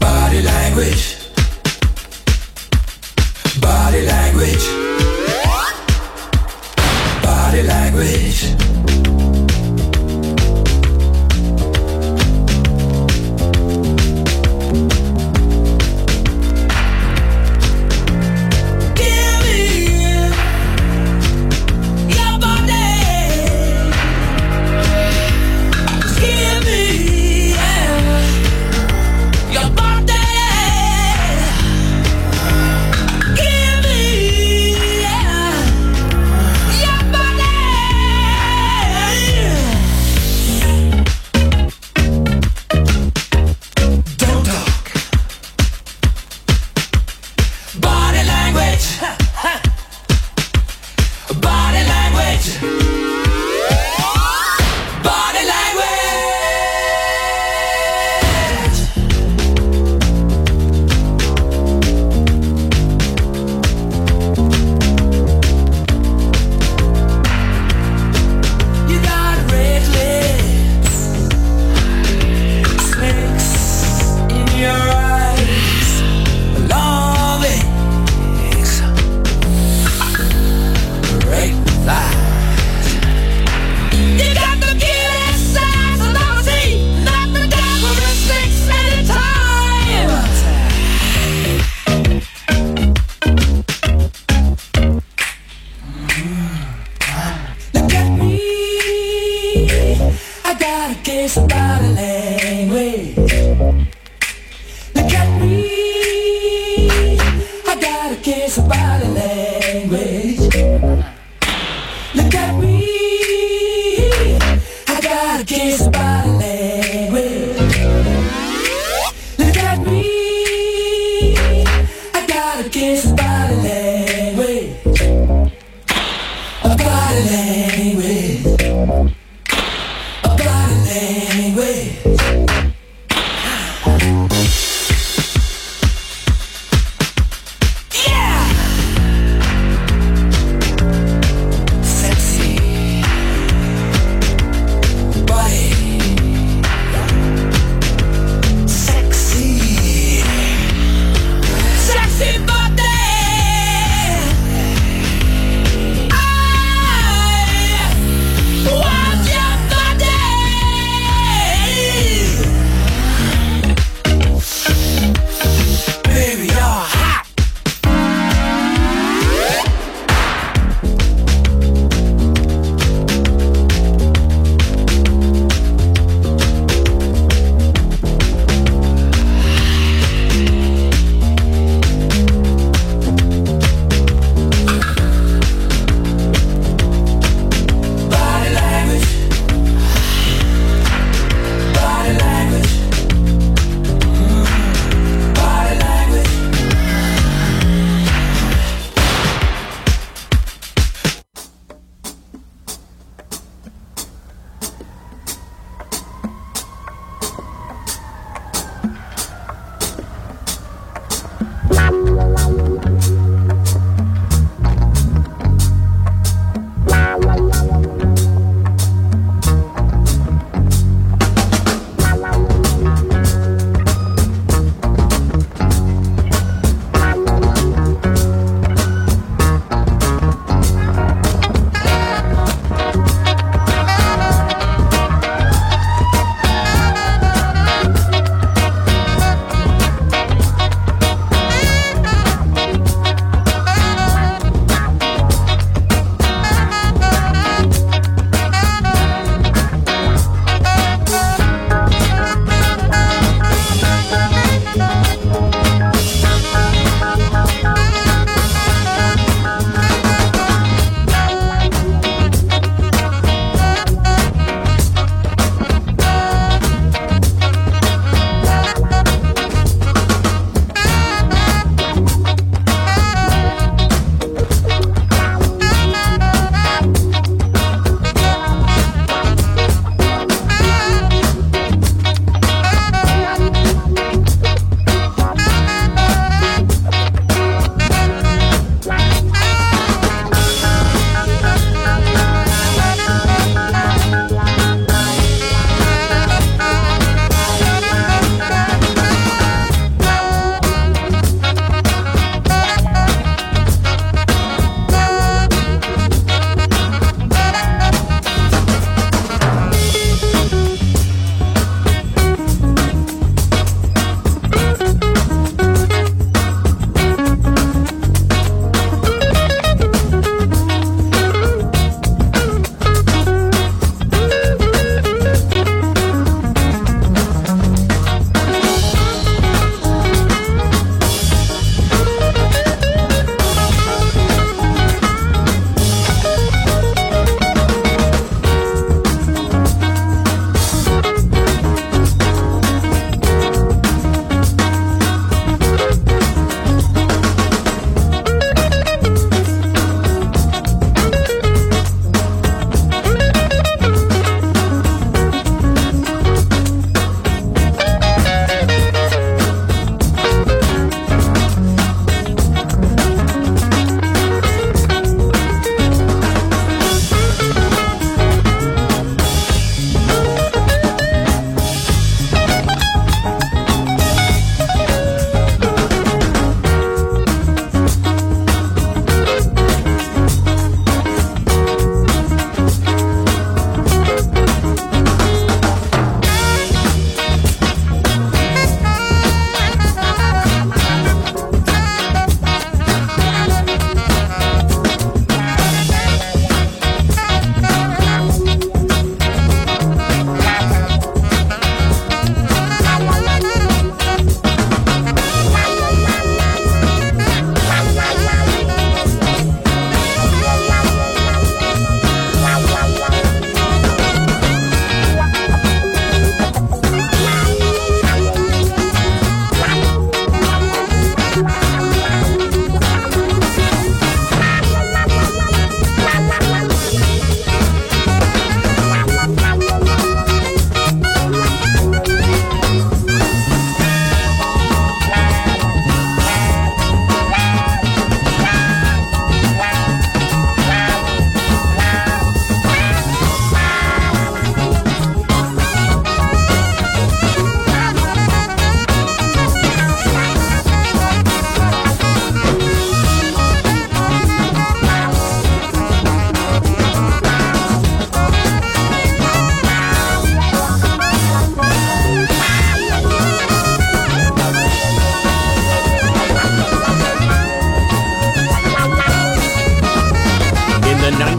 Body language. Body language. Body language.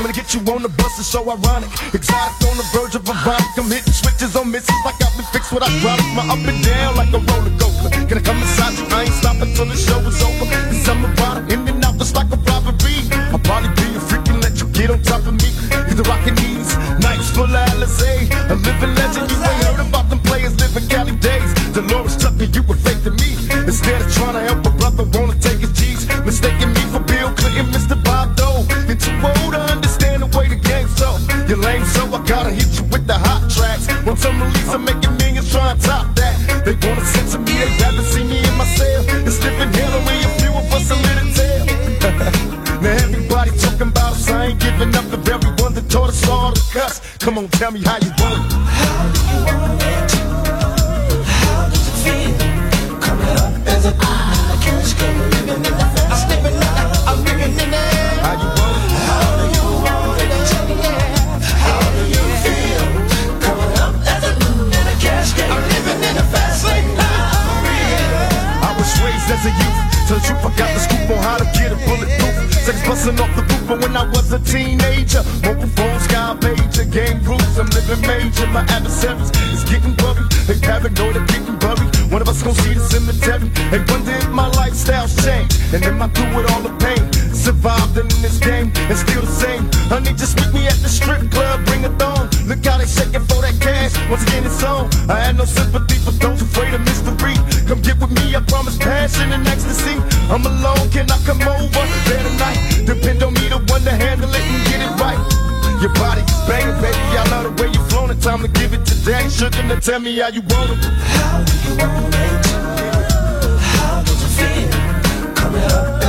Coming to get you on the bus is so ironic. Exotic on the verge of ironic. I'm hitting switches on misses like I've been fixed with hydraulic. My up and down like a roller coaster. Gonna come inside you, I ain't stopping till the show is over. Cause I'm about it, in and out just like a robbery. I'll probably be a freak let you get on top of me. Either rockin' these nights full of Alizé. A living legend, you ain't heard about them players living Cali days. Delores Tucker, you were fake to me. Instead of trying to help a brother, wanna take tell me how you want it. How do you want it? How feel? Coming up as a in the I'm living in it. How you want it? How do you want it? How do you feel? Coming up as a I can't escape living in the fast lane real. I was raised as a youth. Tell the truth, I got the scoop on how to get a bulletproof. Sex busting off but when I was a teenager, mobile phone, sky pager, game groups, I'm living major. My adversaries is getting worried. They paranoid, they're getting buried. One of us gon' see the cemetery. They wonder if my lifestyle's changed, and am I through with all the pain? Survived in this game, and still the same. Honey, just meet me at the strip club, bring a thong. Look how they shaking for that cash. Once again, it's on. I had no sympathy for those afraid of mystery. Come get with me, I promise passion and ecstasy. I'm alone, can I come over there tonight? Depend on me, the one to handle it and get it right. Your body is banging, baby. I love the way you're flowing. Time to give it to daddy. Sugar, now tell me how you want it. How do you want it? How does it feel? Coming up